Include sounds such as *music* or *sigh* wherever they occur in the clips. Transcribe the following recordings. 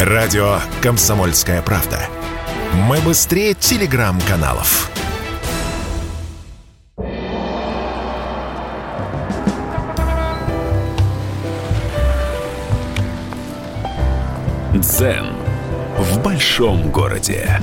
Радио «Комсомольская правда». Мы быстрее телеграм-каналов. Дзен в большом городе.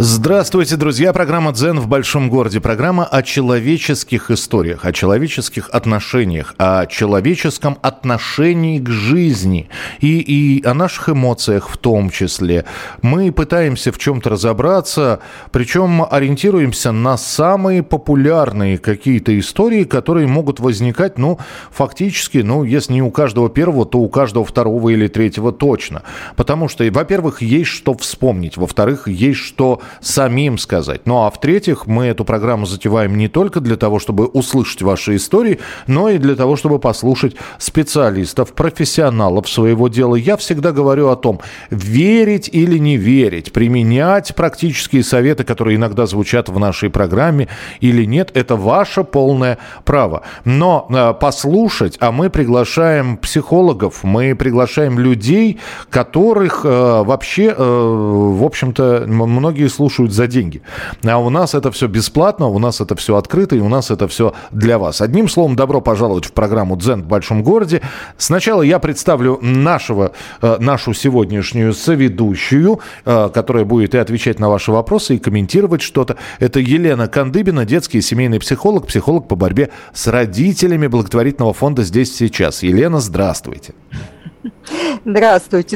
Здравствуйте, друзья. Программа «Дзен в большом городе». Программа о человеческих историях, о человеческих отношениях, о человеческом отношении к жизни и, и о наших эмоциях в том числе. Мы пытаемся в чем-то разобраться, причем ориентируемся на самые популярные какие-то истории, которые могут возникать, ну, фактически, ну, если не у каждого первого, то у каждого второго или третьего точно. Потому что, во-первых, есть что вспомнить, во-вторых, есть что самим сказать. Ну а в-третьих, мы эту программу затеваем не только для того, чтобы услышать ваши истории, но и для того, чтобы послушать специалистов, профессионалов своего дела. Я всегда говорю о том, верить или не верить, применять практические советы, которые иногда звучат в нашей программе или нет, это ваше полное право. Но э, послушать, а мы приглашаем психологов, мы приглашаем людей, которых э, вообще, э, в общем-то, многие слушают за деньги. А у нас это все бесплатно, у нас это все открыто, и у нас это все для вас. Одним словом, добро пожаловать в программу «Дзен в большом городе». Сначала я представлю нашего, э, нашу сегодняшнюю соведущую, э, которая будет и отвечать на ваши вопросы, и комментировать что-то. Это Елена Кандыбина, детский и семейный психолог, психолог по борьбе с родителями благотворительного фонда «Здесь сейчас». Елена, здравствуйте. Здравствуйте.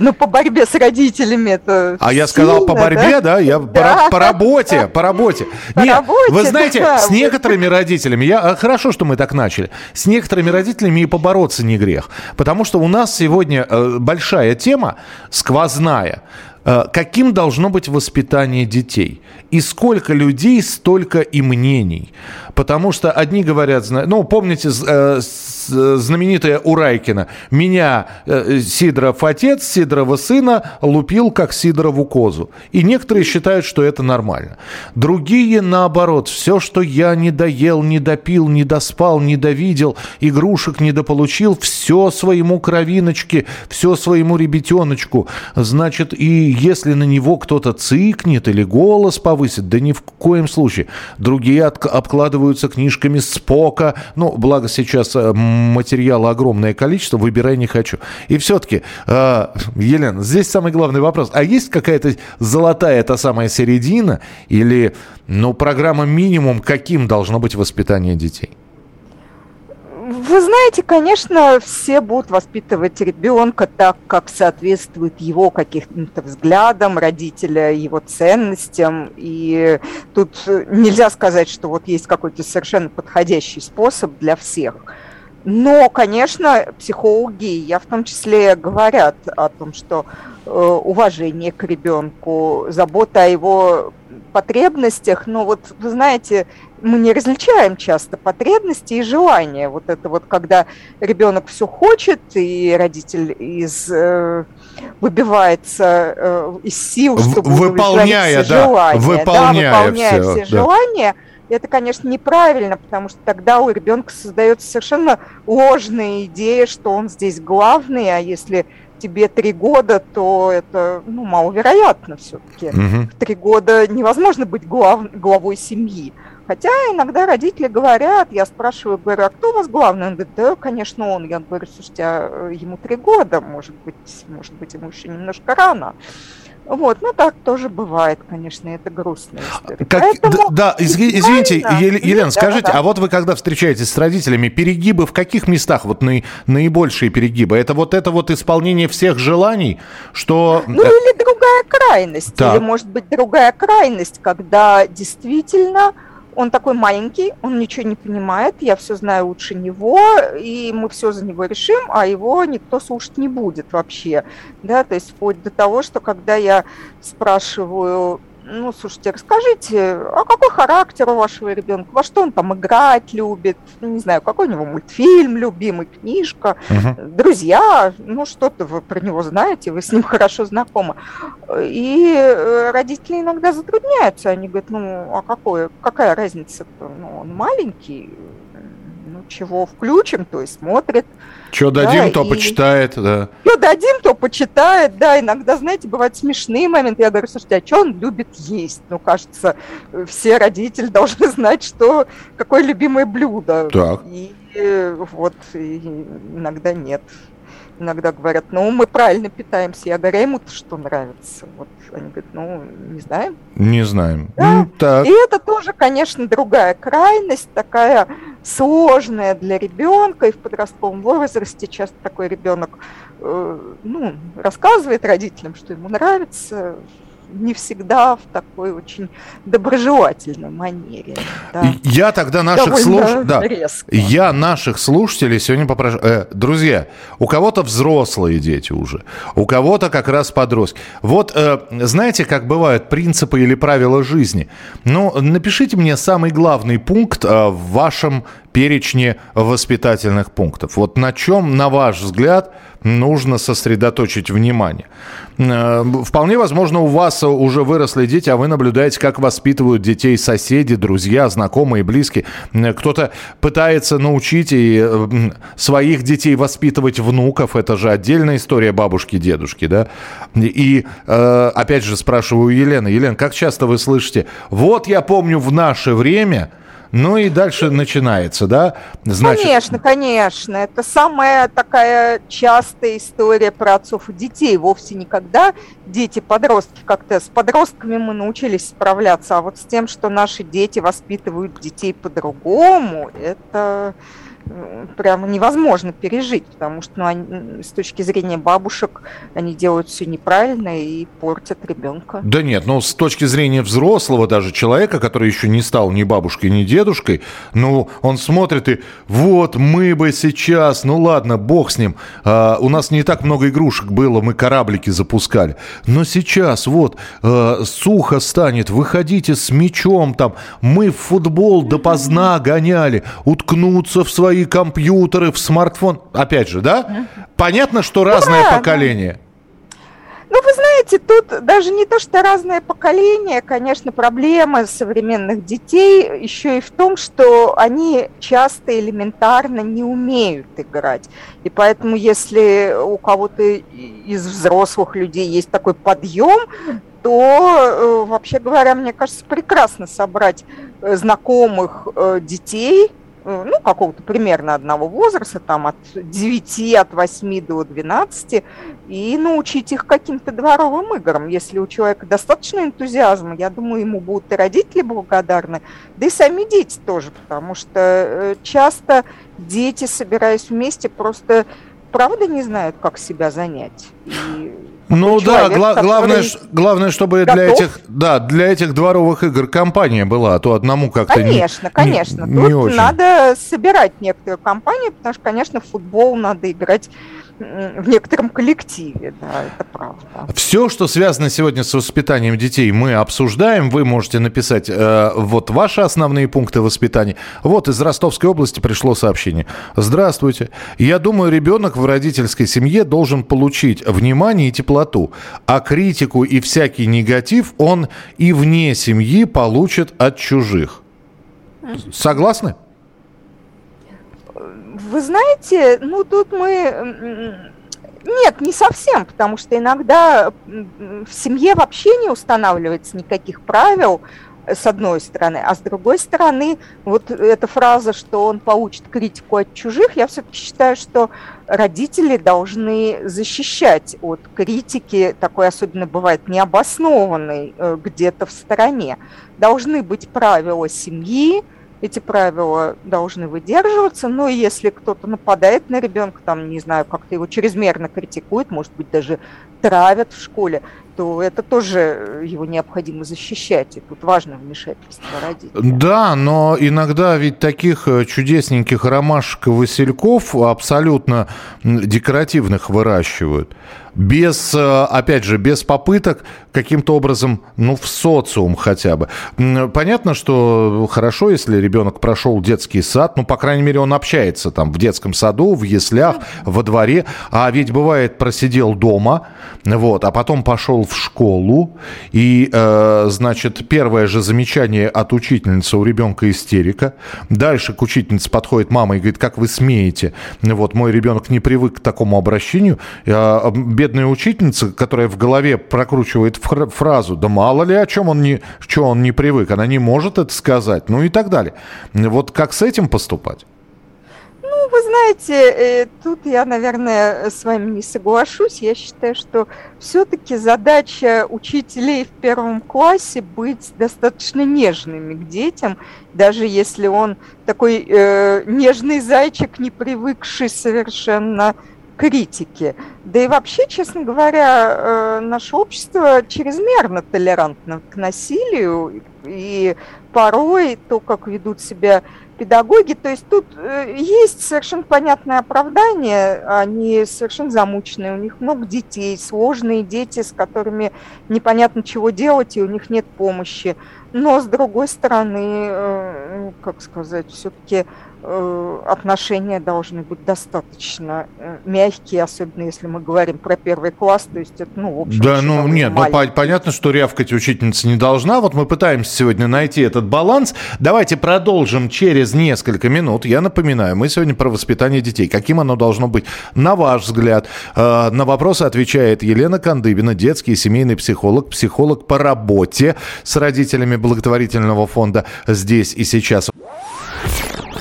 Ну, по борьбе с родителями это А я сказал по борьбе, да? да? Я да. По, по работе, по работе. По Нет, работе, вы знаете, да. с некоторыми родителями, я, а, хорошо, что мы так начали, с некоторыми родителями и побороться не грех. Потому что у нас сегодня э, большая тема, сквозная. Э, каким должно быть воспитание детей? И сколько людей, столько и мнений. Потому что одни говорят, ну, помните, э, знаменитая Урайкина, меня э, Сидоров отец, Сидорова сына лупил, как Сидорову козу. И некоторые считают, что это нормально. Другие, наоборот, все, что я не доел, не допил, не доспал, не довидел, игрушек не дополучил, все своему кровиночке, все своему ребятеночку. Значит, и если на него кто-то цикнет или голос повысит, да ни в коем случае. Другие обкладываются книжками Спока. Ну, благо сейчас э, материала огромное количество, выбирай не хочу. И все-таки, э, Елена, здесь самый главный вопрос. А есть какая-то золотая та самая середина или, ну, программа минимум, каким должно быть воспитание детей? Вы знаете, конечно, все будут воспитывать ребенка так, как соответствует его каким-то взглядам родителя, его ценностям. И тут нельзя сказать, что вот есть какой-то совершенно подходящий способ для всех. Но, конечно, психологи, я в том числе, говорят о том, что э, уважение к ребенку, забота о его потребностях, но вот, вы знаете, мы не различаем часто потребности и желания. Вот это вот, когда ребенок все хочет, и родитель из, э, выбивается э, из сил, чтобы выполняя, да, желания, выполняя, да, выполняя все, все да. желания – это, конечно, неправильно, потому что тогда у ребенка создается совершенно ложная идея, что он здесь главный, а если тебе три года, то это ну, маловероятно все-таки. Угу. В три года невозможно быть глав, главой семьи. Хотя иногда родители говорят, я спрашиваю, говорю, а кто у вас главный? Он говорит, да, конечно, он. Я говорю, слушайте, а ему три года, может быть, может быть, ему еще немножко рано. Вот, ну так тоже бывает, конечно, это история. Как, Поэтому, да, изв, извините, Ел, Елена, да, скажите, да, да. а вот вы когда встречаетесь с родителями, перегибы в каких местах вот наи, наибольшие перегибы? Это вот это вот исполнение всех желаний, что... Ну или другая крайность, да. или может быть другая крайность, когда действительно он такой маленький, он ничего не понимает, я все знаю лучше него, и мы все за него решим, а его никто слушать не будет вообще. Да, то есть вплоть до того, что когда я спрашиваю, ну, слушайте, расскажите, а какой характер у вашего ребенка? Во что он там играть любит? Не знаю, какой у него мультфильм любимый, книжка, угу. друзья, ну, что-то вы про него знаете, вы с ним *laughs* хорошо знакомы. И э, родители иногда затрудняются, они говорят, ну, а какое, какая разница? Ну, он маленький, ну, чего включим, то и смотрит. Что дадим, да, то и... почитает, да. Что дадим, то почитает, да. Иногда, знаете, бывают смешные моменты. Я говорю, слушайте, а что он любит есть? Ну, кажется, все родители *laughs* должны знать, что какое любимое блюдо. Так. И вот и иногда нет иногда говорят, ну, мы правильно питаемся. Я говорю, а ему что нравится? Вот они говорят, ну, не знаем. Не знаем. Да? Ну, так. И это тоже, конечно, другая крайность, такая сложная для ребенка. И в подростковом возрасте часто такой ребенок э, ну, рассказывает родителям, что ему нравится, не всегда в такой очень доброжелательной манере. Да. Я тогда наших слуш... да. Я наших слушателей сегодня попрошу... Э, друзья, у кого-то взрослые дети уже, у кого-то как раз подростки. Вот э, знаете, как бывают принципы или правила жизни? Ну, напишите мне самый главный пункт э, в вашем перечне воспитательных пунктов. Вот на чем, на ваш взгляд, нужно сосредоточить внимание? Э, вполне возможно, у вас уже выросли дети, а вы наблюдаете, как воспитывают детей соседи, друзья, знакомые, близкие. Э, кто-то пытается научить и э, своих детей воспитывать внуков. Это же отдельная история бабушки, дедушки, да? И опять же спрашиваю Елены. Елена, как часто вы слышите, вот я помню в наше время ну и дальше начинается, да? Значит... Конечно, конечно. Это самая такая частая история про отцов и детей. Вовсе никогда дети-подростки как-то с подростками мы научились справляться, а вот с тем, что наши дети воспитывают детей по-другому, это прямо невозможно пережить, потому что ну, они, с точки зрения бабушек они делают все неправильно и портят ребенка. Да нет, ну с точки зрения взрослого даже человека, который еще не стал ни бабушкой, ни дедушкой, ну он смотрит и вот мы бы сейчас, ну ладно, бог с ним, а, у нас не так много игрушек было, мы кораблики запускали, но сейчас вот а, сухо станет, выходите с мячом там, мы в футбол допоздна гоняли, уткнуться в свои компьютеры, в смартфон. Опять же, да? Понятно, что разное да, поколение. Ну, вы знаете, тут даже не то, что разное поколение, конечно, проблема современных детей еще и в том, что они часто элементарно не умеют играть. И поэтому, если у кого-то из взрослых людей есть такой подъем, то, э, вообще говоря, мне кажется, прекрасно собрать э, знакомых э, детей, ну, какого-то примерно одного возраста, там от 9, от 8 до 12, и научить их каким-то дворовым играм. Если у человека достаточно энтузиазма, я думаю, ему будут и родители благодарны, да и сами дети тоже, потому что э, часто дети, собираясь вместе, просто правда не знают, как себя занять. И ну да, гла- главное, главное, чтобы готов. для этих, да, для этих дворовых игр компания была, а то одному как-то Конечно, не, конечно. Не, Тут не очень. надо собирать некоторую компанию, потому что, конечно, в футбол надо играть в некотором коллективе, да, это правда. Все, что связано сегодня с воспитанием детей, мы обсуждаем. Вы можете написать э, вот ваши основные пункты воспитания. Вот из Ростовской области пришло сообщение. Здравствуйте. Я думаю, ребенок в родительской семье должен получить внимание и теплоту, а критику и всякий негатив он и вне семьи получит от чужих. Согласны? Вы знаете, ну тут мы... Нет, не совсем, потому что иногда в семье вообще не устанавливается никаких правил, с одной стороны, а с другой стороны, вот эта фраза, что он получит критику от чужих, я все-таки считаю, что родители должны защищать от критики, такой особенно бывает необоснованной э, где-то в стороне. Должны быть правила семьи, эти правила должны выдерживаться, но если кто-то нападает на ребенка, там, не знаю, как-то его чрезмерно критикует, может быть, даже травят в школе, то это тоже его необходимо защищать, и тут важно вмешательство родителей. Да, но иногда ведь таких э, чудесненьких ромашек и васильков абсолютно декоративных выращивают без, э, опять же, без попыток каким-то образом, ну, в социум хотя бы. Понятно, что хорошо, если ребенок прошел детский сад, ну, по крайней мере, он общается там в детском саду, в яслях, во дворе, а ведь бывает просидел дома, вот, а потом пошел пришел в школу, и, э, значит, первое же замечание от учительницы у ребенка истерика. Дальше к учительнице подходит мама и говорит, как вы смеете? Вот, мой ребенок не привык к такому обращению. А, бедная учительница, которая в голове прокручивает фразу, да мало ли о чем он не, что он не привык, она не может это сказать, ну и так далее. Вот как с этим поступать? Знаете, э, тут я, наверное, с вами не соглашусь. Я считаю, что все-таки задача учителей в первом классе быть достаточно нежными к детям, даже если он такой э, нежный зайчик, не привыкший совершенно критики. Да и вообще, честно говоря, э, наше общество чрезмерно толерантно к насилию, и порой то, как ведут себя педагоги, то есть тут э, есть совершенно понятное оправдание, они совершенно замученные, у них много детей, сложные дети, с которыми непонятно чего делать, и у них нет помощи. Но, с другой стороны, э, как сказать, все-таки отношения должны быть достаточно э, мягкие, особенно если мы говорим про первый класс, то есть это, ну, в общем, Да, ну, нет, ну, понятно, что рявкать учительница не должна. Вот мы пытаемся сегодня найти этот баланс. Давайте продолжим через несколько минут. Я напоминаю, мы сегодня про воспитание детей. Каким оно должно быть, на ваш взгляд? Э, на вопросы отвечает Елена Кандыбина, детский и семейный психолог, психолог по работе с родителями благотворительного фонда «Здесь и сейчас».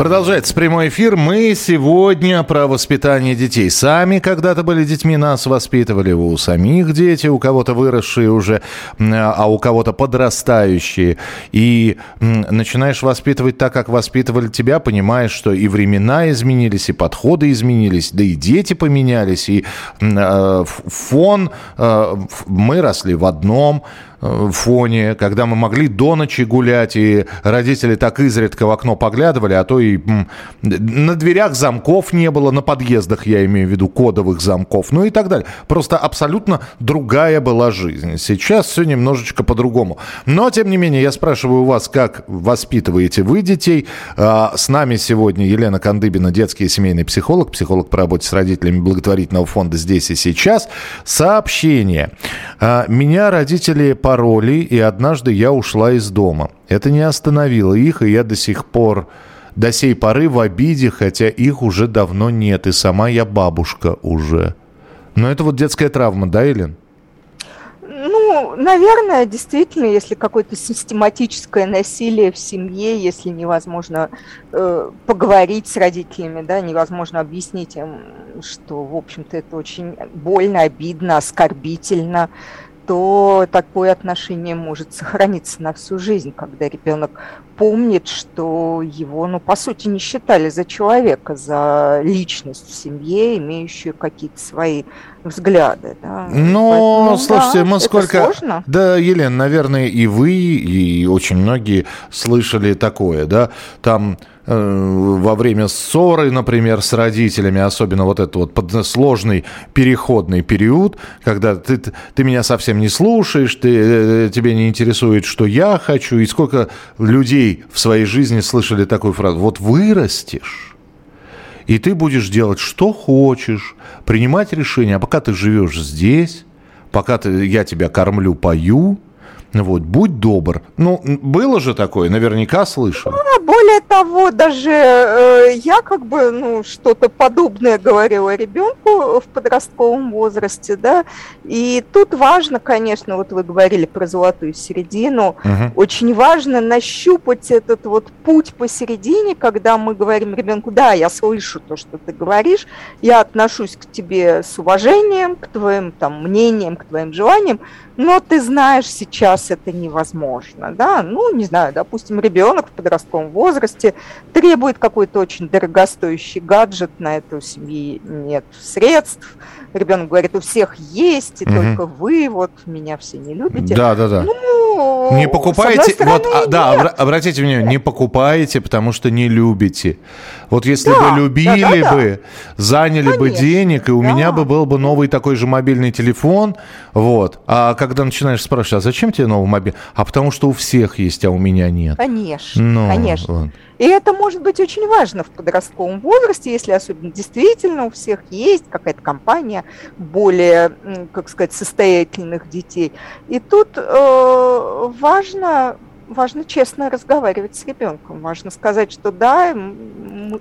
Продолжается прямой эфир. Мы сегодня про воспитание детей. Сами когда-то были детьми, нас воспитывали у самих дети, у кого-то выросшие уже, а у кого-то подрастающие. И начинаешь воспитывать так, как воспитывали тебя, понимаешь, что и времена изменились, и подходы изменились, да и дети поменялись, и э, фон, э, мы росли в одном, фоне, когда мы могли до ночи гулять, и родители так изредка в окно поглядывали, а то и на дверях замков не было, на подъездах, я имею в виду, кодовых замков, ну и так далее. Просто абсолютно другая была жизнь. Сейчас все немножечко по-другому. Но, тем не менее, я спрашиваю у вас, как воспитываете вы детей? А, с нами сегодня Елена Кандыбина, детский и семейный психолог, психолог по работе с родителями благотворительного фонда «Здесь и сейчас». Сообщение. А, меня родители по пароли, и однажды я ушла из дома. Это не остановило их, и я до сих пор, до сей поры в обиде, хотя их уже давно нет, и сама я бабушка уже. Но это вот детская травма, да, Елен? Ну, наверное, действительно, если какое-то систематическое насилие в семье, если невозможно э, поговорить с родителями, да, невозможно объяснить им, что, в общем-то, это очень больно, обидно, оскорбительно, то такое отношение может сохраниться на всю жизнь, когда ребенок помнит, что его, ну, по сути, не считали за человека, за личность в семье, имеющую какие-то свои взгляды. Да. Но, Поэтому, слушайте, да, мы сколько... Сложно. Да, Елена, наверное, и вы, и очень многие слышали такое, да, там Э, во время ссоры, например, с родителями, особенно вот этот вот сложный переходный период, когда ты, ты меня совсем не слушаешь, ты, э, тебе не интересует, что я хочу, и сколько людей в своей жизни слышали такую фразу, вот вырастешь, и ты будешь делать, что хочешь, принимать решения, а пока ты живешь здесь, пока ты, я тебя кормлю, пою, вот, будь добр. Ну, было же такое, наверняка слышал. Ну, более того, даже э, я как бы, ну, что-то подобное говорила ребенку в подростковом возрасте, да, и тут важно, конечно, вот вы говорили про золотую середину, угу. очень важно нащупать этот вот путь посередине, когда мы говорим ребенку, да, я слышу то, что ты говоришь, я отношусь к тебе с уважением, к твоим там мнениям, к твоим желаниям, но ты знаешь, сейчас это невозможно, да, ну, не знаю, допустим, ребенок в подростковом возрасте требует какой-то очень дорогостоящий гаджет, на это у семьи нет средств, ребенок говорит, у всех есть, и угу. только вы, вот, меня все не любите. Да, да, да. Ну, не покупаете, вот, а, да, обратите внимание, не покупаете, потому что не любите. Вот если да, бы любили да, да, бы, да. заняли Конечно, бы денег, и у да. меня бы был бы новый такой же мобильный телефон, вот. А когда начинаешь спрашивать, а зачем тебе новый мобильный? А потому что у всех есть, а у меня нет. Конечно, ну, конечно. Вот. И это может быть очень важно в подростковом возрасте, если особенно действительно у всех есть какая-то компания более, как сказать, состоятельных детей. И тут э, важно важно честно разговаривать с ребенком. Важно сказать, что да,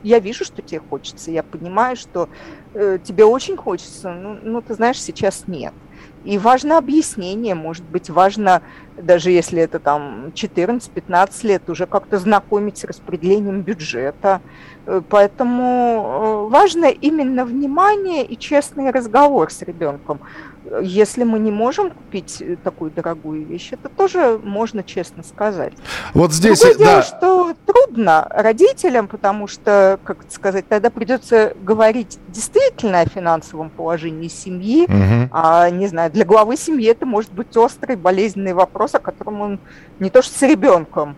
я вижу, что тебе хочется, я понимаю, что э, тебе очень хочется, но, ну, ты знаешь, сейчас нет. И важно объяснение, может быть, важно, даже если это там 14-15 лет, уже как-то знакомить с распределением бюджета. Э, поэтому э, важно именно внимание и честный разговор с ребенком. Если мы не можем купить э, такую дорогую вещь, это тоже можно честно сказать. Вот здесь, Другое да. дело, что трудно родителям, потому что, как сказать, тогда придется говорить действительно о финансовом положении семьи, угу. а, не знаю, для главы семьи это может быть острый, болезненный вопрос, о котором он не то что с ребенком,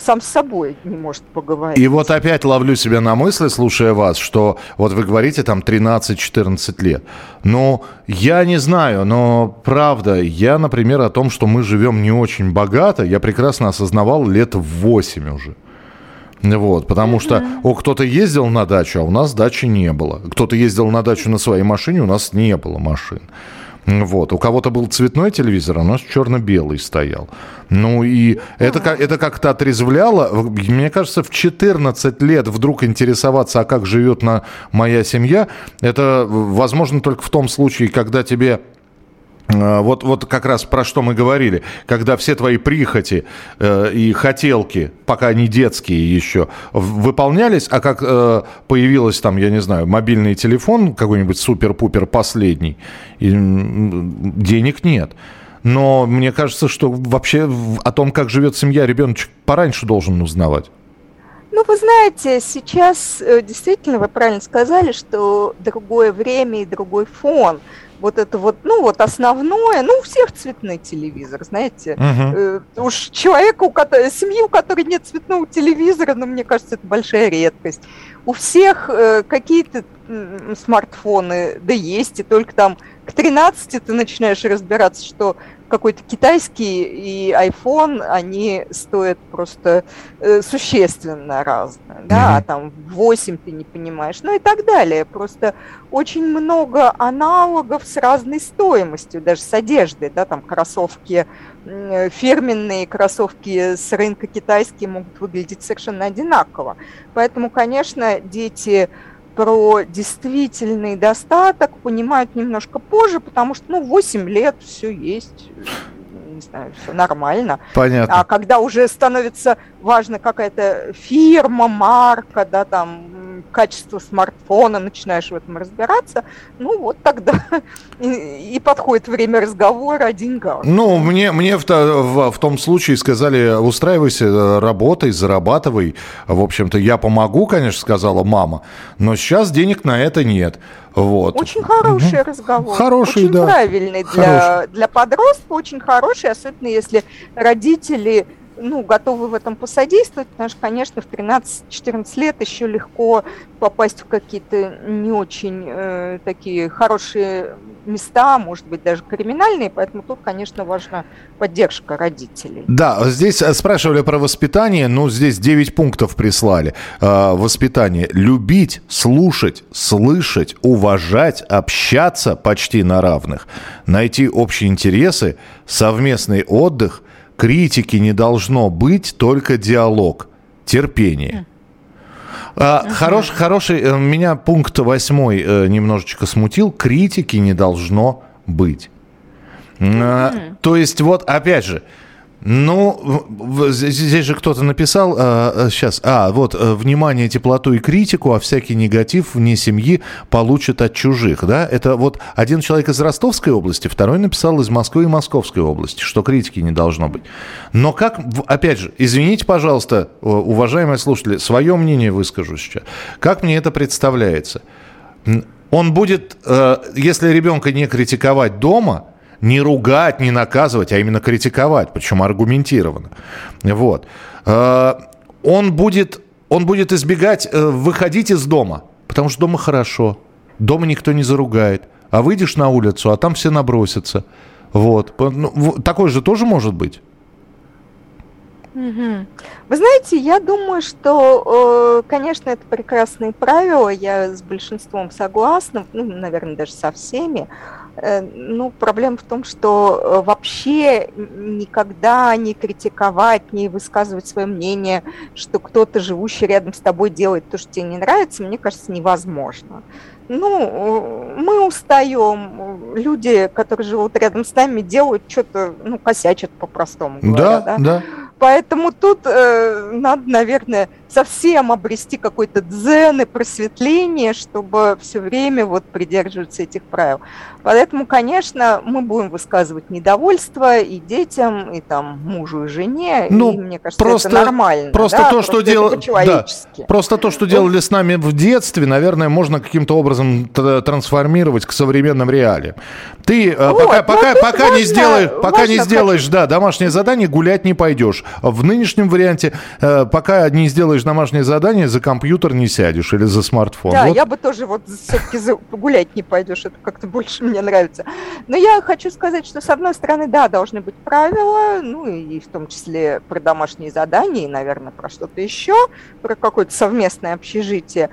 сам с собой не может поговорить. И вот опять ловлю себя на мысли, слушая вас, что вот вы говорите там 13-14 лет. Ну, я не знаю, но правда, я, например, о том, что мы живем не очень богато, я прекрасно осознавал лет в 8 уже. Вот, потому что о, кто-то ездил на дачу, а у нас дачи не было. Кто-то ездил на дачу на своей машине, у нас не было машин. Вот. У кого-то был цветной телевизор, а у нас черно-белый стоял. Ну и это, это как-то отрезвляло. Мне кажется, в 14 лет вдруг интересоваться, а как живет на моя семья, это возможно только в том случае, когда тебе вот, вот как раз про что мы говорили, когда все твои прихоти э, и хотелки, пока они детские еще, выполнялись, а как э, появилась там, я не знаю, мобильный телефон какой-нибудь супер-пупер последний, и, денег нет. Но мне кажется, что вообще о том, как живет семья, ребеночек пораньше должен узнавать. Ну, вы знаете, сейчас э, действительно вы правильно сказали, что другое время и другой фон вот это вот, ну вот основное, ну у всех цветной телевизор, знаете. Uh-huh. Э, уж человеку, у которого, семьи, у которой нет цветного телевизора, ну мне кажется, это большая редкость. У всех э, какие-то э, смартфоны, да есть, и только там к 13 ты начинаешь разбираться, что какой-то китайский и iPhone, они стоят просто э, существенно разные, да, mm-hmm. там 8 ты не понимаешь, ну и так далее. Просто очень много аналогов с разной стоимостью, даже с одеждой, да, там кроссовки фирменные кроссовки с рынка китайские могут выглядеть совершенно одинаково. Поэтому, конечно, дети про действительный достаток понимают немножко позже, потому что, ну, 8 лет все есть, не знаю, все нормально. Понятно. А когда уже становится важна какая-то фирма, марка, да, там, качество смартфона, начинаешь в этом разбираться, ну, вот тогда *laughs* и, и подходит время разговора о деньгах. Ну, мне, мне в, в, в том случае сказали, устраивайся, работай, зарабатывай. В общем-то, я помогу, конечно, сказала мама, но сейчас денег на это нет. Вот. Очень хороший угу. разговор. Хороший, очень да. правильный для, хороший. для подростка, очень хороший, особенно если родители ну, готовы в этом посодействовать, потому что, конечно, в 13-14 лет еще легко попасть в какие-то не очень э, такие хорошие места, может быть, даже криминальные, поэтому тут, конечно, важна поддержка родителей. Да, здесь э, спрашивали про воспитание, ну, здесь 9 пунктов прислали. Э, воспитание. Любить, слушать, слышать, уважать, общаться почти на равных, найти общие интересы, совместный отдых, критики не должно быть, только диалог, терпение. А, хорош, хороший, э, меня пункт восьмой э, немножечко смутил. Критики не должно быть. А, то есть вот опять же, ну, здесь же кто-то написал, а, сейчас, а, вот, э, внимание, теплоту и критику, а всякий негатив вне семьи получат от чужих, да? Это вот один человек из Ростовской области, второй написал из Москвы и Московской области, что критики не должно быть. Но как, опять же, извините, пожалуйста, уважаемые слушатели, свое мнение выскажу сейчас. Как мне это представляется? Он будет, э, если ребенка не критиковать дома – Не ругать, не наказывать, а именно критиковать, причем аргументированно. Вот. Э, он будет, он будет избегать э, выходить из дома, потому что дома хорошо, дома никто не заругает. А выйдешь на улицу, а там все набросятся. Вот. Ну, такое же тоже может быть. Вы знаете, я думаю, что, э, конечно, это прекрасные правила, я с большинством согласна, ну, наверное, даже со всеми. Э, ну, проблема в том, что э, вообще никогда не критиковать, не высказывать свое мнение, что кто-то, живущий рядом с тобой, делает то, что тебе не нравится, мне кажется, невозможно. Ну, мы устаем, люди, которые живут рядом с нами, делают что-то, ну, косячат по-простому говоря. Да, да. да. Поэтому тут э, надо, наверное, совсем обрести какой-то дзен и просветление, чтобы все время вот придерживаться этих правил. Поэтому, конечно, мы будем высказывать недовольство и детям, и там мужу и жене. Ну, и, мне кажется, просто, это нормально. Просто да? то, что делали, да, просто то, что делали с нами в детстве, наверное, можно каким-то образом трансформировать к современным реалиям. Ты э, вот, пока, пока, пока можно, не сделаешь, пока не сделаешь, да, домашнее задание, гулять не пойдешь. В нынешнем варианте, э, пока не сделаешь домашнее задание, за компьютер не сядешь или за смартфон. Да, вот. я бы тоже вот все-таки гулять не пойдешь, это как-то больше мне нравится. Но я хочу сказать, что с одной стороны, да, должны быть правила, ну и в том числе про домашние задания, и, наверное, про что-то еще, про какое-то совместное общежитие.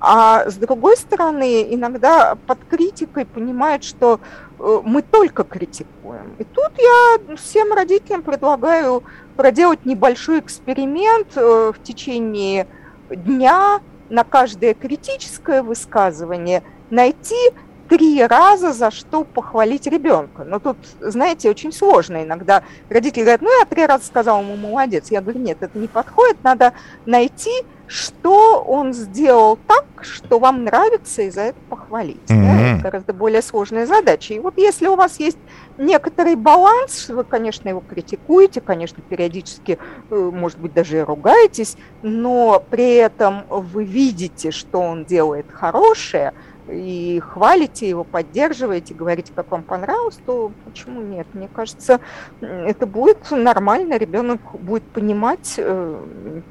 А с другой стороны, иногда под критикой понимают, что мы только критикуем. И тут я всем родителям предлагаю проделать небольшой эксперимент э, в течение дня на каждое критическое высказывание найти три раза за что похвалить ребенка. Но тут, знаете, очень сложно иногда. Родители говорят, ну, я три раза сказал ему молодец. Я говорю, нет, это не подходит, надо найти, что он сделал так, что вам нравится, и за это похвалить. Mm-hmm. Да? Это гораздо более сложная задача. И вот если у вас есть некоторый баланс, вы, конечно, его критикуете, конечно, периодически, э, может быть, даже и ругаетесь, но при этом вы видите, что он делает хорошее – и хвалите его, поддерживаете, говорите, как вам понравилось, то почему нет? Мне кажется, это будет нормально, ребенок будет понимать, э,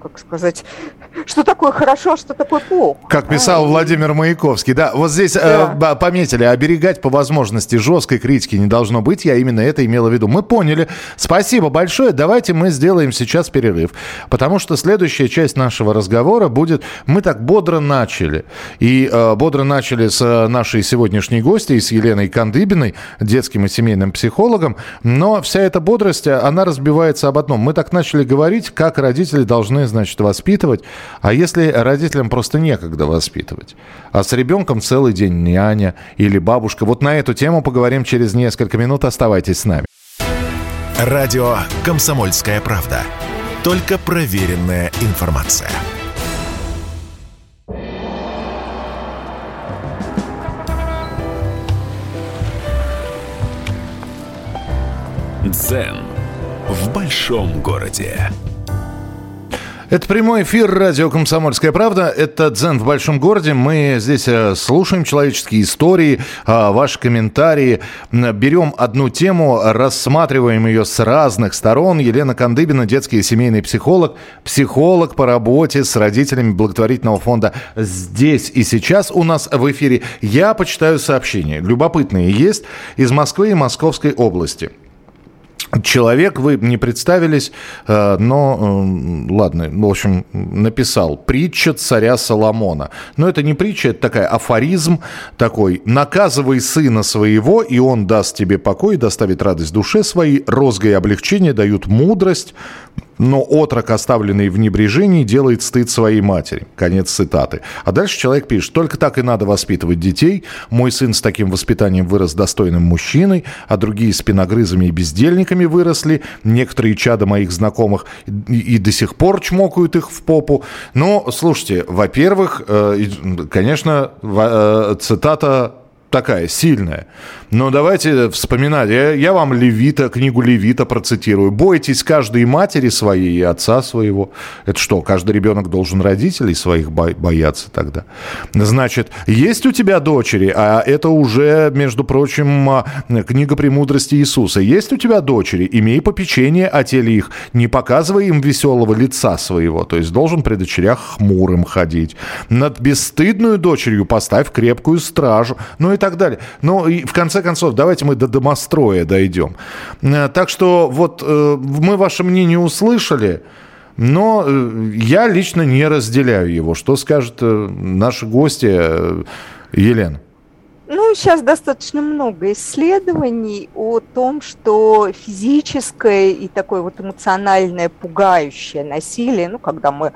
как сказать, что такое хорошо, а что такое плохо. Как писал а, Владимир Маяковский, да, вот здесь э, да. э, пометили, оберегать по возможности жесткой критики не должно быть, я именно это имела в виду. Мы поняли, спасибо большое, давайте мы сделаем сейчас перерыв, потому что следующая часть нашего разговора будет, мы так бодро начали, и э, бодро начали с э, нашей сегодняшней гостьей, с Еленой Кандыбиной, детским и семейным психологом. Но вся эта бодрость, она разбивается об одном. Мы так начали говорить, как родители должны, значит, воспитывать. А если родителям просто некогда воспитывать? А с ребенком целый день няня или бабушка? Вот на эту тему поговорим через несколько минут. Оставайтесь с нами. Радио «Комсомольская правда». Только проверенная информация. Дзен в большом городе. Это прямой эфир радио «Комсомольская правда». Это «Дзен в большом городе». Мы здесь э, слушаем человеческие истории, а, ваши комментарии. Берем одну тему, рассматриваем ее с разных сторон. Елена Кандыбина, детский и семейный психолог, психолог по работе с родителями благотворительного фонда «Здесь и сейчас» у нас в эфире. Я почитаю сообщения. Любопытные есть из Москвы и Московской области. Человек, вы не представились, э, но, ладно, в общем, написал «Притча царя Соломона». Но это не притча, это такая афоризм такой «Наказывай сына своего, и он даст тебе покой, доставит радость душе своей, розга и облегчение дают мудрость, но отрок, оставленный в небрежении, делает стыд своей матери. Конец цитаты. А дальше человек пишет, только так и надо воспитывать детей. Мой сын с таким воспитанием вырос достойным мужчиной, а другие спиногрызами и бездельниками выросли. Некоторые чада моих знакомых и, и до сих пор чмокают их в попу. Но, слушайте, во-первых, э, конечно, э, цитата такая сильная. Но давайте вспоминать. Я, я вам Левита, книгу Левита процитирую. «Бойтесь каждой матери своей и отца своего». Это что, каждый ребенок должен родителей своих бояться тогда? Значит, есть у тебя дочери, а это уже, между прочим, а, книга «Премудрости Иисуса». Есть у тебя дочери, имей попечение о теле их, не показывай им веселого лица своего. То есть должен при дочерях хмурым ходить. Над бесстыдную дочерью поставь крепкую стражу. Ну и так далее. Ну и в конце концов, давайте мы до домостроя дойдем. Э, так что вот э, мы ваше мнение услышали. Но э, я лично не разделяю его. Что скажет наши гости, Елена? Ну, сейчас достаточно много исследований о том, что физическое и такое вот эмоциональное пугающее насилие, ну, когда мы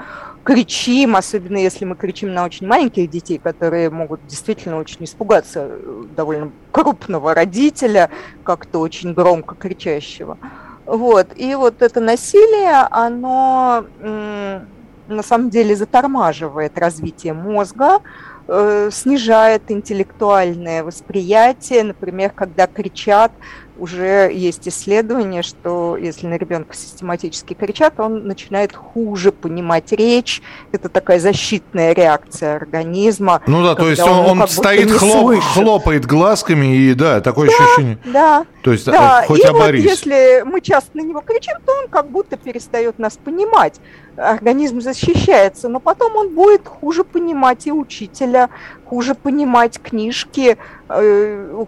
кричим, особенно если мы кричим на очень маленьких детей, которые могут действительно очень испугаться э, довольно крупного родителя, как-то очень громко кричащего. Вот. И вот это насилие, оно на самом деле затормаживает развитие мозга, э, снижает интеллектуальное восприятие, например, когда кричат, уже есть исследование, что если на ребенка систематически кричат, он начинает хуже понимать речь. Это такая защитная реакция организма. Ну да, то есть он, он, он стоит, хлоп, хлопает глазками, и да, такое да, ощущение. Да. То есть да. хоть и оборись. вот если мы часто на него кричим, то он как будто перестает нас понимать. Организм защищается, но потом он будет хуже понимать и учителя, хуже понимать книжки, э,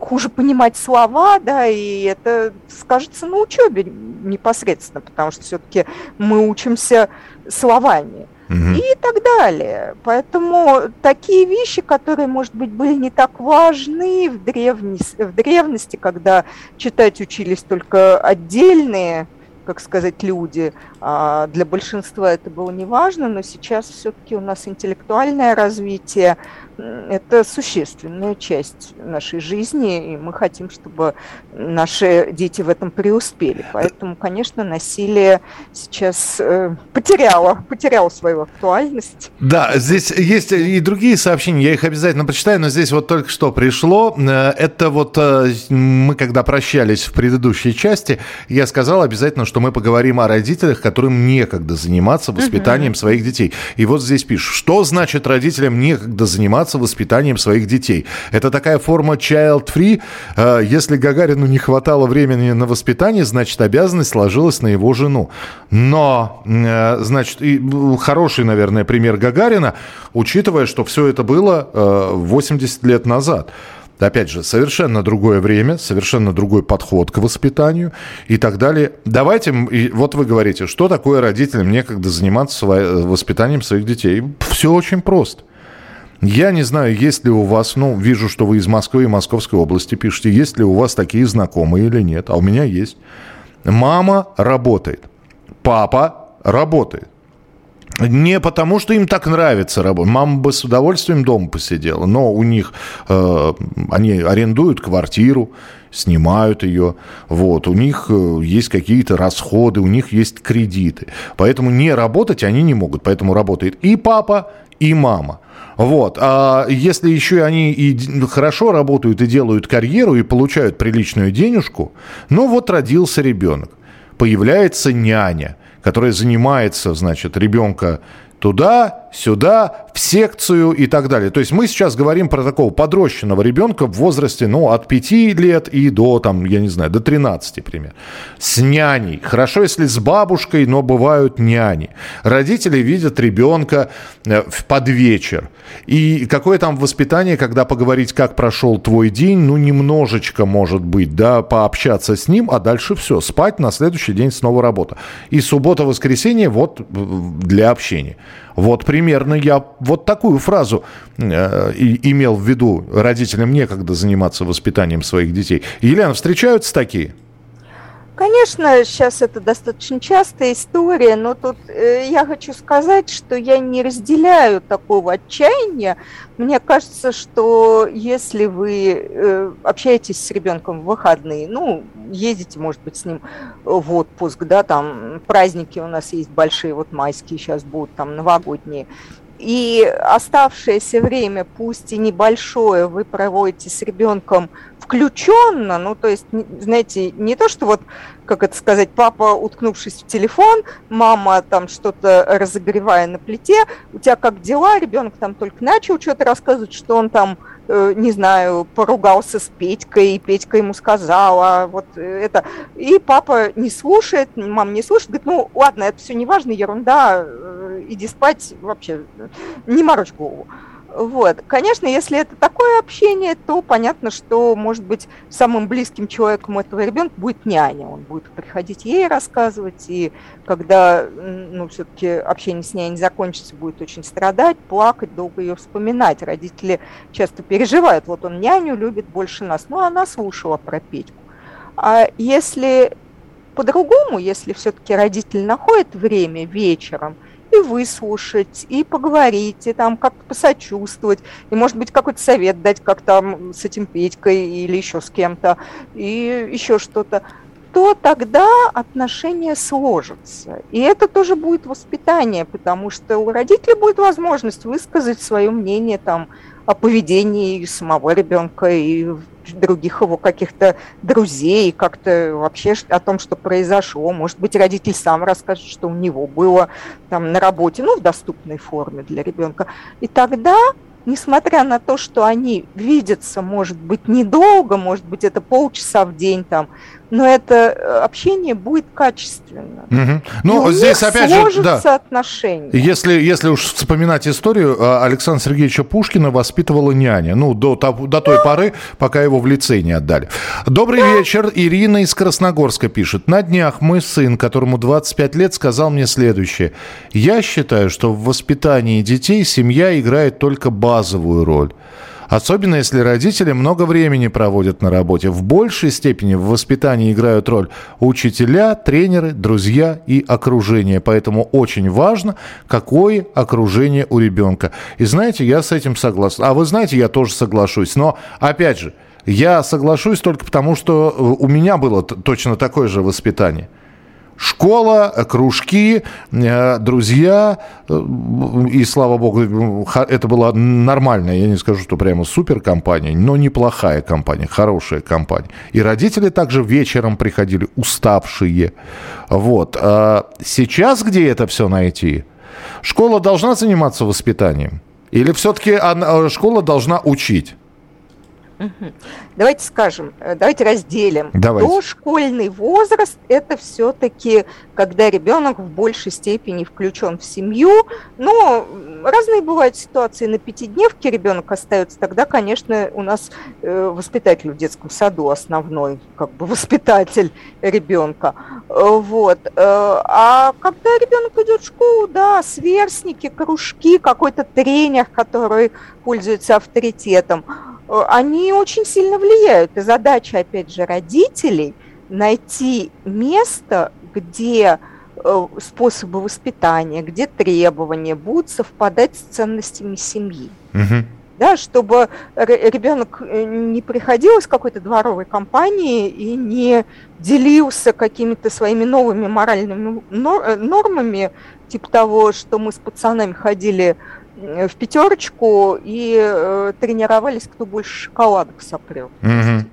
хуже понимать слова, да, и это скажется на учебе непосредственно, потому что все-таки мы учимся словами и так далее. Поэтому такие вещи, которые, может быть, были не так важны в, древне, в древности, когда читать учились только отдельные как сказать, люди. А для большинства это было не важно, но сейчас все-таки у нас интеллектуальное развитие, это существенная часть нашей жизни, и мы хотим, чтобы наши дети в этом преуспели. Поэтому, конечно, насилие сейчас э, потеряло, потеряло свою актуальность. Да, здесь есть и другие сообщения, я их обязательно прочитаю, но здесь вот только что пришло. Э, это вот э, мы, когда прощались в предыдущей части, я сказал обязательно, что мы поговорим о родителях, которым некогда заниматься воспитанием угу. своих детей. И вот здесь пишут, что значит родителям некогда заниматься заниматься воспитанием своих детей. Это такая форма child-free. Э, если Гагарину не хватало времени на воспитание, значит, обязанность сложилась на его жену. Но, э, значит, и хороший, наверное, пример Гагарина, учитывая, что все это было 80 э, лет назад. Опять же, совершенно другое время, совершенно другой подход к воспитанию и так далее. Давайте, вот вы говорите, что такое родителям некогда заниматься воспитанием своих детей? Все очень просто. Я не знаю, есть ли у вас, ну, вижу, что вы из Москвы и Московской области пишете, есть ли у вас такие знакомые или нет, а у меня есть. Мама работает, папа работает. Не потому, что им так нравится работать. Мама бы с удовольствием дома посидела, но у них э, они арендуют квартиру, снимают ее, вот, у них э, есть какие-то расходы, у них есть кредиты. Поэтому не работать они не могут. Поэтому работает и папа, и мама. Вот. А если еще они и хорошо работают и делают карьеру и получают приличную денежку, ну вот родился ребенок. Появляется няня, которая занимается, значит, ребенка туда, сюда, в секцию и так далее. То есть мы сейчас говорим про такого подрощенного ребенка в возрасте, ну, от 5 лет и до, там, я не знаю, до 13, примерно. С няней. Хорошо, если с бабушкой, но бывают няни. Родители видят ребенка э, под вечер. И какое там воспитание, когда поговорить, как прошел твой день, ну, немножечко, может быть, да, пообщаться с ним, а дальше все, спать, на следующий день снова работа. И суббота-воскресенье вот для общения. Вот примерно я вот такую фразу э, имел в виду. Родителям некогда заниматься воспитанием своих детей. Елена, встречаются такие? Конечно, сейчас это достаточно частая история, но тут э, я хочу сказать, что я не разделяю такого отчаяния. Мне кажется, что если вы э, общаетесь с ребенком в выходные, ну, ездите, может быть, с ним в отпуск, да, там праздники у нас есть большие, вот майские сейчас будут, там новогодние, и оставшееся время, пусть и небольшое, вы проводите с ребенком включенно, ну, то есть, знаете, не то, что вот, как это сказать, папа, уткнувшись в телефон, мама там что-то разогревая на плите, у тебя как дела, ребенок там только начал что-то рассказывать, что он там, э, не знаю, поругался с Петькой, и Петька ему сказала, вот это, и папа не слушает, мама не слушает, говорит, ну, ладно, это все не важно, ерунда, э, иди спать, вообще, не морочь голову. Вот. Конечно, если это такое общение, то понятно, что, может быть, самым близким человеком этого ребенка будет няня. Он будет приходить ей рассказывать, и когда, ну, все-таки общение с няней закончится, будет очень страдать, плакать, долго ее вспоминать. Родители часто переживают, вот он няню любит больше нас, но она слушала про Петьку. А если по-другому, если все-таки родитель находит время вечером – и выслушать, и поговорить, и там как-то посочувствовать, и, может быть, какой-то совет дать, как там с этим Петькой или еще с кем-то, и еще что-то, то тогда отношения сложатся. И это тоже будет воспитание, потому что у родителей будет возможность высказать свое мнение там о поведении самого ребенка и других его каких-то друзей, как-то вообще о том, что произошло. Может быть, родитель сам расскажет, что у него было там на работе, ну, в доступной форме для ребенка. И тогда несмотря на то, что они видятся, может быть, недолго, может быть, это полчаса в день там, но это э, общение будет качественно. Угу. Ну, и здесь опять же, да. отношения. Если, если уж вспоминать историю, а, Александра Сергеевича Пушкина воспитывала няня, ну, до, до той да. поры, пока его в лицей не отдали. Добрый да. вечер, Ирина из Красногорска пишет. На днях мой сын, которому 25 лет, сказал мне следующее. Я считаю, что в воспитании детей семья играет только базовую роль. Особенно если родители много времени проводят на работе. В большей степени в воспитании играют роль учителя, тренеры, друзья и окружение. Поэтому очень важно, какое окружение у ребенка. И знаете, я с этим согласен. А вы знаете, я тоже соглашусь. Но, опять же, я соглашусь только потому, что у меня было точно такое же воспитание – Школа, кружки, э, друзья, э, и слава богу, это была нормальная, я не скажу, что прямо супер компания, но неплохая компания, хорошая компания. И родители также вечером приходили уставшие. Вот. А сейчас где это все найти? Школа должна заниматься воспитанием? Или все-таки школа должна учить? Давайте скажем, э, давайте разделим. Давайте. Дошкольный возраст – это все-таки, когда ребенок в большей степени включен в семью. Но разные бывают ситуации. На пятидневке ребенок остается, тогда, конечно, у нас э, воспитатель в детском саду основной, как бы воспитатель ребенка. Э, вот. А когда ребенок идет в школу, да, сверстники, кружки, какой-то тренер, который пользуется авторитетом – они очень сильно влияют. И задача, опять же, родителей найти место, где э, способы воспитания, где требования будут совпадать с ценностями семьи. Угу. Да, чтобы ребенок э, не приходил из какой-то дворовой компании и не делился какими-то своими новыми моральными нормами, типа того, что мы с пацанами ходили Э, в пятерочку и э, тренировались, кто больше шоколадок. Mm-hmm.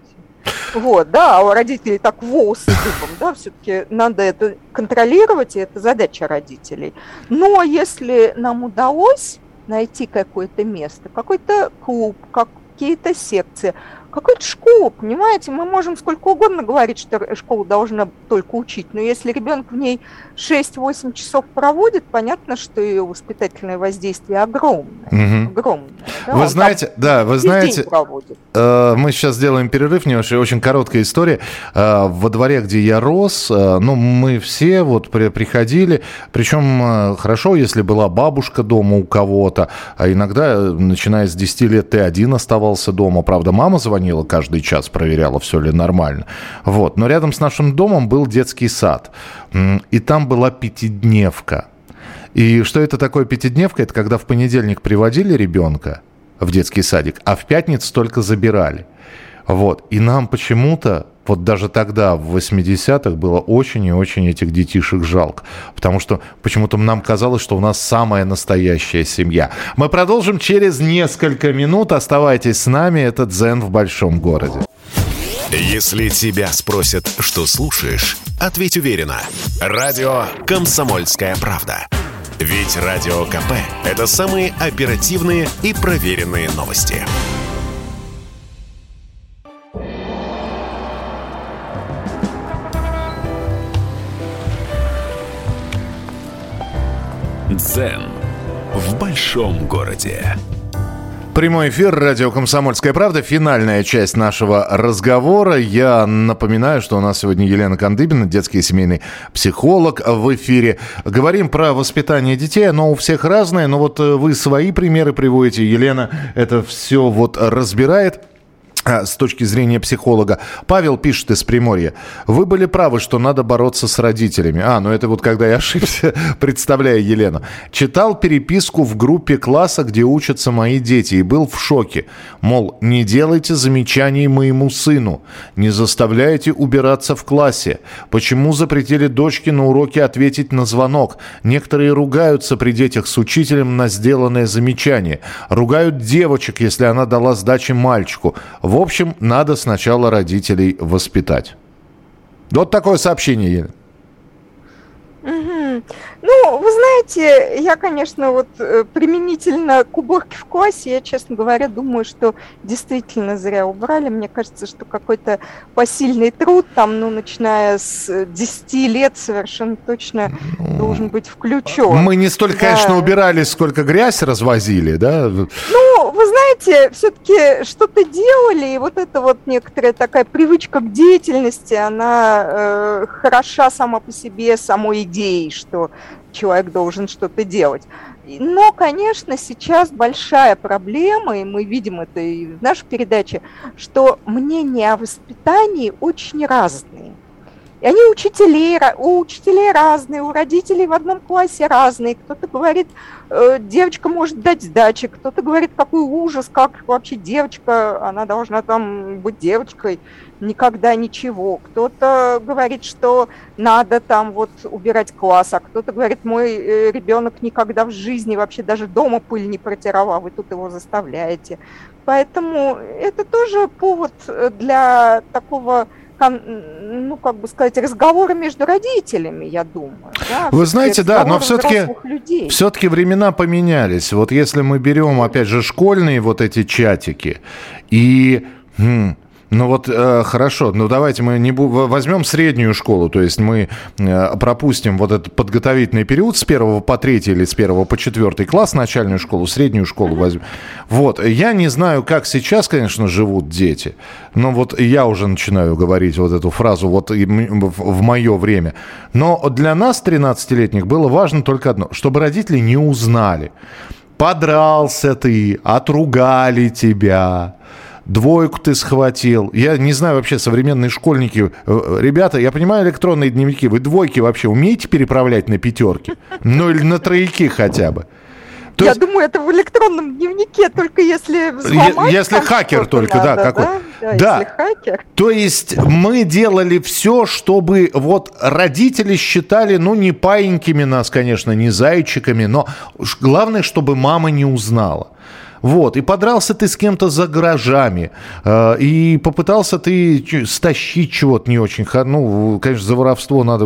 Вот, да, а у родителей так волосы дыбом, да, все-таки надо это контролировать, и это задача родителей. Но если нам удалось найти какое-то место, какой-то клуб, какие-то секции, какую-то школу, понимаете, мы можем сколько угодно говорить, что школа должна только учить, но если ребенок в ней 6-8 часов проводит, понятно, что ее воспитательное воздействие огромное. Угу. огромное да? Вы знаете, да, вы знаете, э, мы сейчас сделаем перерыв, немножко, очень короткая история. Э, во дворе, где я рос, э, ну, мы все вот при, приходили, причем э, хорошо, если была бабушка дома у кого-то, а иногда, начиная с 10 лет, ты один оставался дома, правда, мама звонила, звонила каждый час, проверяла, все ли нормально. Вот. Но рядом с нашим домом был детский сад. И там была пятидневка. И что это такое пятидневка? Это когда в понедельник приводили ребенка в детский садик, а в пятницу только забирали. Вот. И нам почему-то вот даже тогда, в 80-х, было очень и очень этих детишек жалко. Потому что почему-то нам казалось, что у нас самая настоящая семья. Мы продолжим через несколько минут. Оставайтесь с нами. Это «Дзен в большом городе». Если тебя спросят, что слушаешь, ответь уверенно. Радио «Комсомольская правда». Ведь Радио КП – это самые оперативные и проверенные новости. Дзен в большом городе. Прямой эфир, радио «Комсомольская правда», финальная часть нашего разговора. Я напоминаю, что у нас сегодня Елена Кандыбина, детский и семейный психолог в эфире. Говорим про воспитание детей, оно у всех разное, но вот э, вы свои примеры приводите, Елена это все вот разбирает. А, с точки зрения психолога. Павел пишет из Приморья. Вы были правы, что надо бороться с родителями. А, ну это вот когда я ошибся, *laughs* представляю Елену. Читал переписку в группе класса, где учатся мои дети, и был в шоке. Мол, не делайте замечаний моему сыну, не заставляйте убираться в классе. Почему запретили дочке на уроке ответить на звонок? Некоторые ругаются при детях с учителем на сделанное замечание. Ругают девочек, если она дала сдачи мальчику. В общем, надо сначала родителей воспитать. Вот такое сообщение, Елена. Угу. Ну, вы знаете, я, конечно, вот э, применительно к уборке в классе, я, честно говоря, думаю, что действительно зря убрали. Мне кажется, что какой-то посильный труд там, ну, начиная с 10 лет, совершенно точно должен быть включен. Мы не столько, да. конечно, убирали, сколько грязь развозили, да? Ну, вы знаете, все-таки что-то делали, и вот эта вот некоторая такая привычка к деятельности, она э, хороша сама по себе, самой идеей, что человек должен что-то делать. Но, конечно, сейчас большая проблема, и мы видим это и в нашей передаче, что мнения о воспитании очень разные. И они учителей, у учителей разные, у родителей в одном классе разные. Кто-то говорит, э, девочка может дать сдачи, кто-то говорит, какой ужас, как вообще девочка, она должна там быть девочкой, никогда ничего. Кто-то говорит, что надо там вот убирать класс, а кто-то говорит, мой э, ребенок никогда в жизни вообще даже дома пыль не протирал, а вы тут его заставляете. Поэтому это тоже повод э, для такого ну, как бы сказать, разговоры между родителями, я думаю. Да? Вы знаете, да, но все-таки все-таки времена поменялись. Вот если мы берем, опять же, школьные вот эти чатики и хм, ну вот э, хорошо, ну давайте мы не возьмем среднюю школу, то есть мы э, пропустим вот этот подготовительный период с первого по третий или с первого по четвертый класс, начальную школу, среднюю школу возьмем. Вот, я не знаю, как сейчас, конечно, живут дети, но вот я уже начинаю говорить вот эту фразу вот в мое время. Но для нас, 13-летних, было важно только одно, чтобы родители не узнали. Подрался ты, отругали тебя, двойку ты схватил. Я не знаю вообще, современные школьники. Э, ребята, я понимаю электронные дневники. Вы двойки вообще умеете переправлять на пятерки? Ну или на трояки хотя бы. То я есть... думаю, это в электронном дневнике, только если взломать. Если хакер только, надо, да, какой. Да, да, да. Если хакер. То есть мы делали все, чтобы вот родители считали, ну, не паинькими нас, конечно, не зайчиками, но главное, чтобы мама не узнала. Вот, и подрался ты с кем-то за гаражами, э, и попытался ты стащить чего-то не очень, ну, конечно, за воровство надо,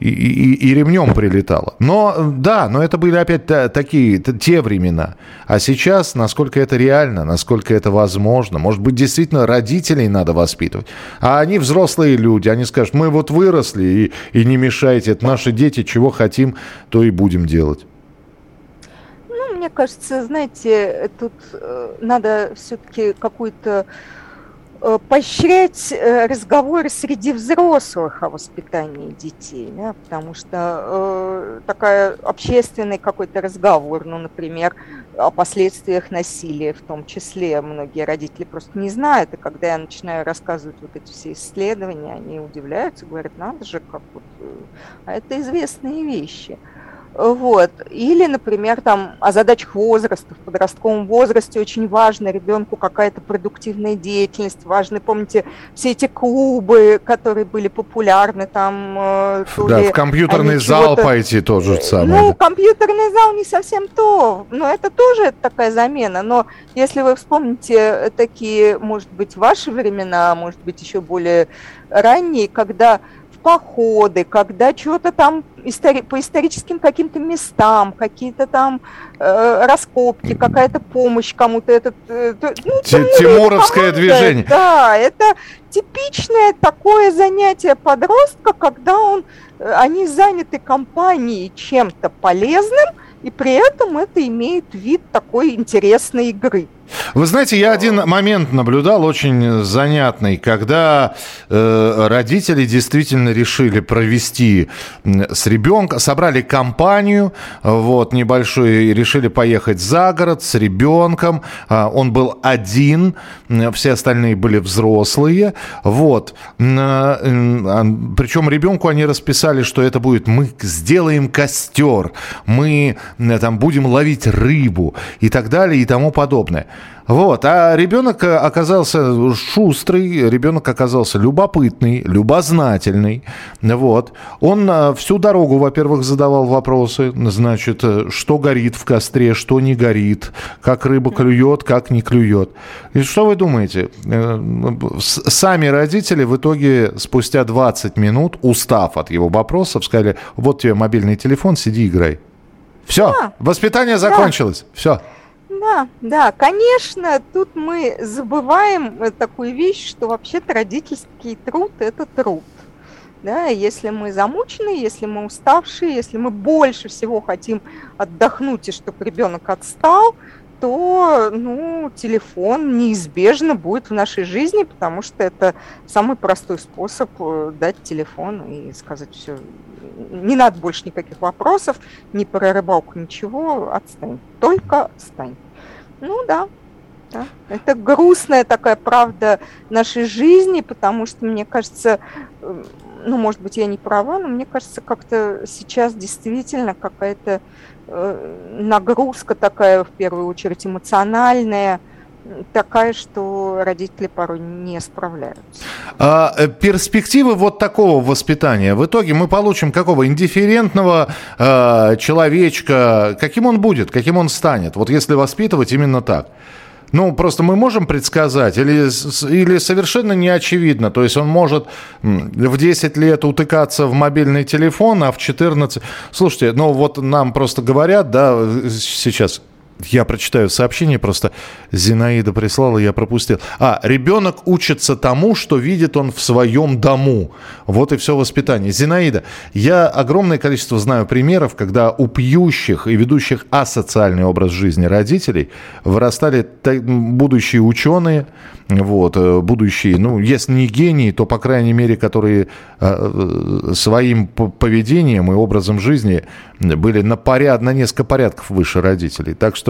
и, и, и ремнем прилетало. Но, да, но это были опять такие, те времена. А сейчас, насколько это реально, насколько это возможно, может быть, действительно родителей надо воспитывать. А они взрослые люди, они скажут, мы вот выросли, и, и не мешайте, это наши дети, чего хотим, то и будем делать мне кажется, знаете, тут э, надо все-таки какую-то э, поощрять э, разговоры среди взрослых о воспитании детей, да, потому что э, такая общественный какой-то разговор, ну, например, о последствиях насилия, в том числе многие родители просто не знают, и когда я начинаю рассказывать вот эти все исследования, они удивляются, говорят, надо же, как вот, а это известные вещи – Вот. Или, например, там о задачах возраста. В подростковом возрасте очень важно ребенку какая-то продуктивная деятельность. Важны, помните, все эти клубы, которые были популярны там. Э, да, в компьютерный зал пойти тоже самое. Ну, компьютерный зал не совсем то. Но это тоже такая замена. Но если вы вспомните такие, может быть, ваши времена, может быть, еще более ранние, когда походы, когда что-то там истори- по историческим каким-то местам, какие-то там э, раскопки, какая-то помощь кому-то. Этот, э, ну, Тимуровское движение. Да, это типичное такое занятие подростка, когда он, э, они заняты компанией чем-то полезным, и при этом это имеет вид такой интересной игры. Вы знаете, я один момент наблюдал очень занятный, когда э, родители действительно решили провести с ребенком, собрали компанию, вот, небольшую, решили поехать за город с ребенком. Э, он был один, все остальные были взрослые, вот. Э, причем ребенку они расписали, что это будет, мы сделаем костер, мы там будем ловить рыбу и так далее и тому подобное. Вот, а ребенок э, оказался шустрый, ребенок оказался любопытный, любознательный. Вот. Он э, всю дорогу, во-первых, задавал вопросы, значит, э, что горит в костре, что не горит, как рыба клюет, как не клюет. И что вы думаете? Сами родители в итоге спустя 20 минут, устав от его вопросов, сказали, вот тебе мобильный телефон, сиди играй. Все, да. воспитание закончилось. Да. Все. Да, да, конечно, тут мы забываем э, такую вещь, что вообще-то родительский труд – это труд. Да, если мы замучены, если мы уставшие, если мы больше всего хотим отдохнуть и чтобы ребенок отстал, то ну, телефон неизбежно будет в нашей жизни, потому что это самый простой способ э, дать телефон и сказать все, не надо больше никаких вопросов, ни про рыбалку, ничего, отстань, только стань. Ну да, да. Это грустная такая правда нашей жизни, потому что, мне кажется, ну, может быть, я не права, но мне кажется, как-то сейчас действительно какая-то э, нагрузка такая, в первую очередь, эмоциональная, такая, что родители порой не справляются. А, э, перспективы вот такого воспитания. В итоге мы получим какого индифферентного э, человечка. Каким он будет, каким он станет? Вот если воспитывать именно так. Ну, просто мы можем предсказать, или, или совершенно не очевидно. То есть он может в 10 лет утыкаться в мобильный телефон, а в 14... Слушайте, ну вот нам просто говорят, да, сейчас я прочитаю сообщение, просто Зинаида прислала, я пропустил. А, ребенок учится тому, что видит он в своем дому. Вот и все воспитание. Зинаида, я огромное количество знаю примеров, когда у пьющих и ведущих асоциальный образ жизни родителей вырастали будущие ученые, вот, э, будущие, ну, если не гении, то, по крайней мере, которые э, своим поведением и образом жизни были на, поряд, на несколько порядков выше родителей. Так что,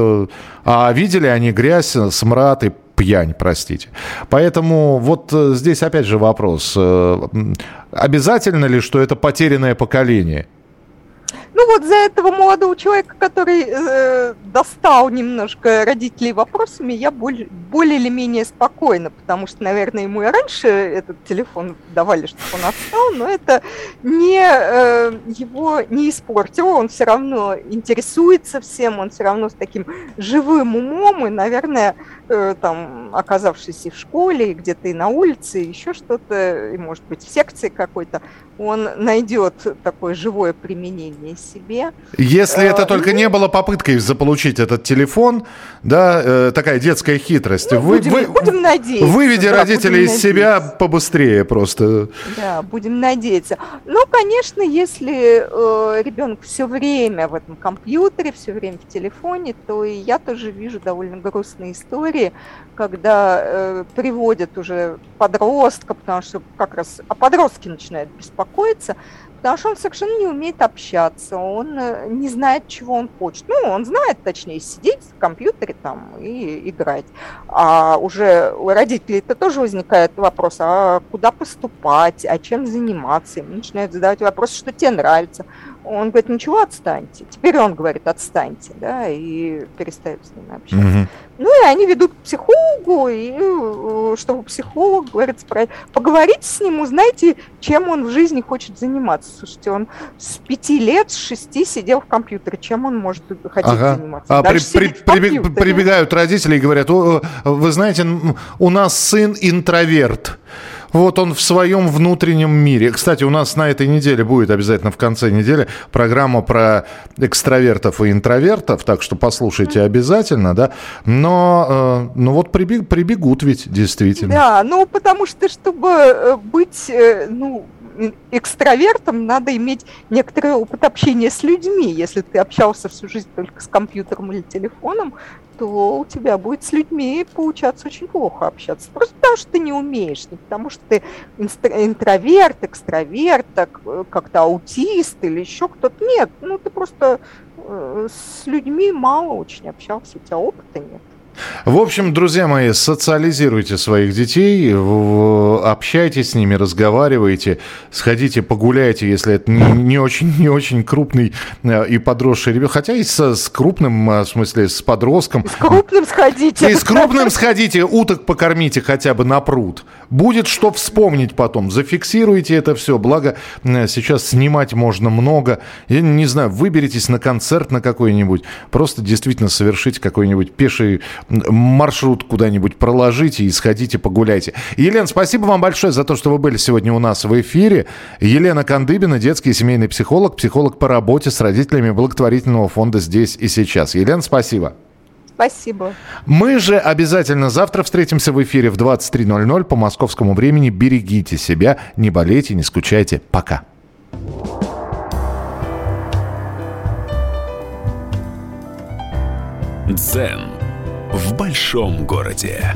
а видели они грязь, смрад и пьянь, простите. Поэтому вот э, здесь опять же вопрос. Обязательно ли, что это потерянное поколение? Ну вот за этого молодого человека, который э, достал немножко родителей вопросами, я более, более или менее спокойна, потому что, наверное, ему и раньше этот телефон давали, чтобы он отстал, но это не э, его не испортило, он все равно интересуется всем, он все равно с таким живым умом, и, наверное, э, там, оказавшись и в школе, и где-то и на улице, и еще что-то, и, может быть, в секции какой-то, он найдет такое живое применение себе. Если это э, только не было попыткой заполучить этот телефон, да, э, такая детская хитрость. Ну, вы, будем, вы, будем надеяться. Выведи да, родителей из надеяться. себя побыстрее просто. Да, будем надеяться. Ну, конечно, если э, ребенок все время в этом компьютере, все время в телефоне, то и я тоже вижу довольно грустные истории, когда э, приводят уже подростка, потому что как раз а подростки начинают беспокоиться, потому что он совершенно не умеет общаться, он э, не знает, чего он хочет. Ну, он знает, точнее, сидеть в компьютере там и играть. А уже у родителей это тоже возникает вопрос, а куда поступать, а чем заниматься? Им начинают задавать вопрос, что тебе нравится. Он говорит, ничего, отстаньте. Теперь он говорит, отстаньте, да, и перестает с ними общаться. Угу. Ну и они ведут к психологу, и э, чтобы психолог говорит, поговорите с ним, узнайте, чем он в жизни хочет заниматься. Слушайте, он с пяти лет, с шести сидел в компьютере, чем он может хотеть ага. заниматься? А при, при, прибег, прибегают родители и говорят, вы знаете, у нас сын интроверт. Вот он в своем внутреннем мире. Кстати, у нас на этой неделе будет обязательно в конце недели программа про экстравертов и интровертов, так что послушайте обязательно, да. Но, э, ну вот прибег, прибегут ведь действительно. Да, ну потому что, чтобы э, быть, э, ну, экстравертом надо иметь некоторый опыт общения с людьми. Если ты общался всю жизнь только с компьютером или телефоном, то у тебя будет с людьми получаться очень плохо общаться. Просто потому, что ты не умеешь, не потому, что ты интроверт, экстраверт, так, э, как-то аутист или еще кто-то. Нет, ну ты просто э, с людьми мало очень общался, у тебя опыта нет. В общем, друзья мои, социализируйте своих детей, общайтесь с ними, разговаривайте, сходите погуляйте, если это не очень, не очень крупный э, и подросший ребенок. Хотя и с, с крупным, э, в смысле, с подростком. С крупным сходите. И с крупным сходите, уток покормите хотя бы на пруд. Будет что вспомнить потом. Зафиксируйте это все. Благо, э, сейчас снимать можно много. Я не знаю, выберитесь на концерт на какой-нибудь. Просто действительно совершите какой-нибудь пеший маршрут куда-нибудь проложите и сходите погуляйте. Елена, спасибо вам большое за то, что вы были сегодня у нас в эфире. Елена Кандыбина, детский и семейный психолог, психолог по работе с родителями благотворительного фонда «Здесь и сейчас». Елена, спасибо. Спасибо. Мы же обязательно завтра встретимся в эфире в 23.00 по московскому времени. Берегите себя, не болейте, не скучайте. Пока. Дзен в большом городе.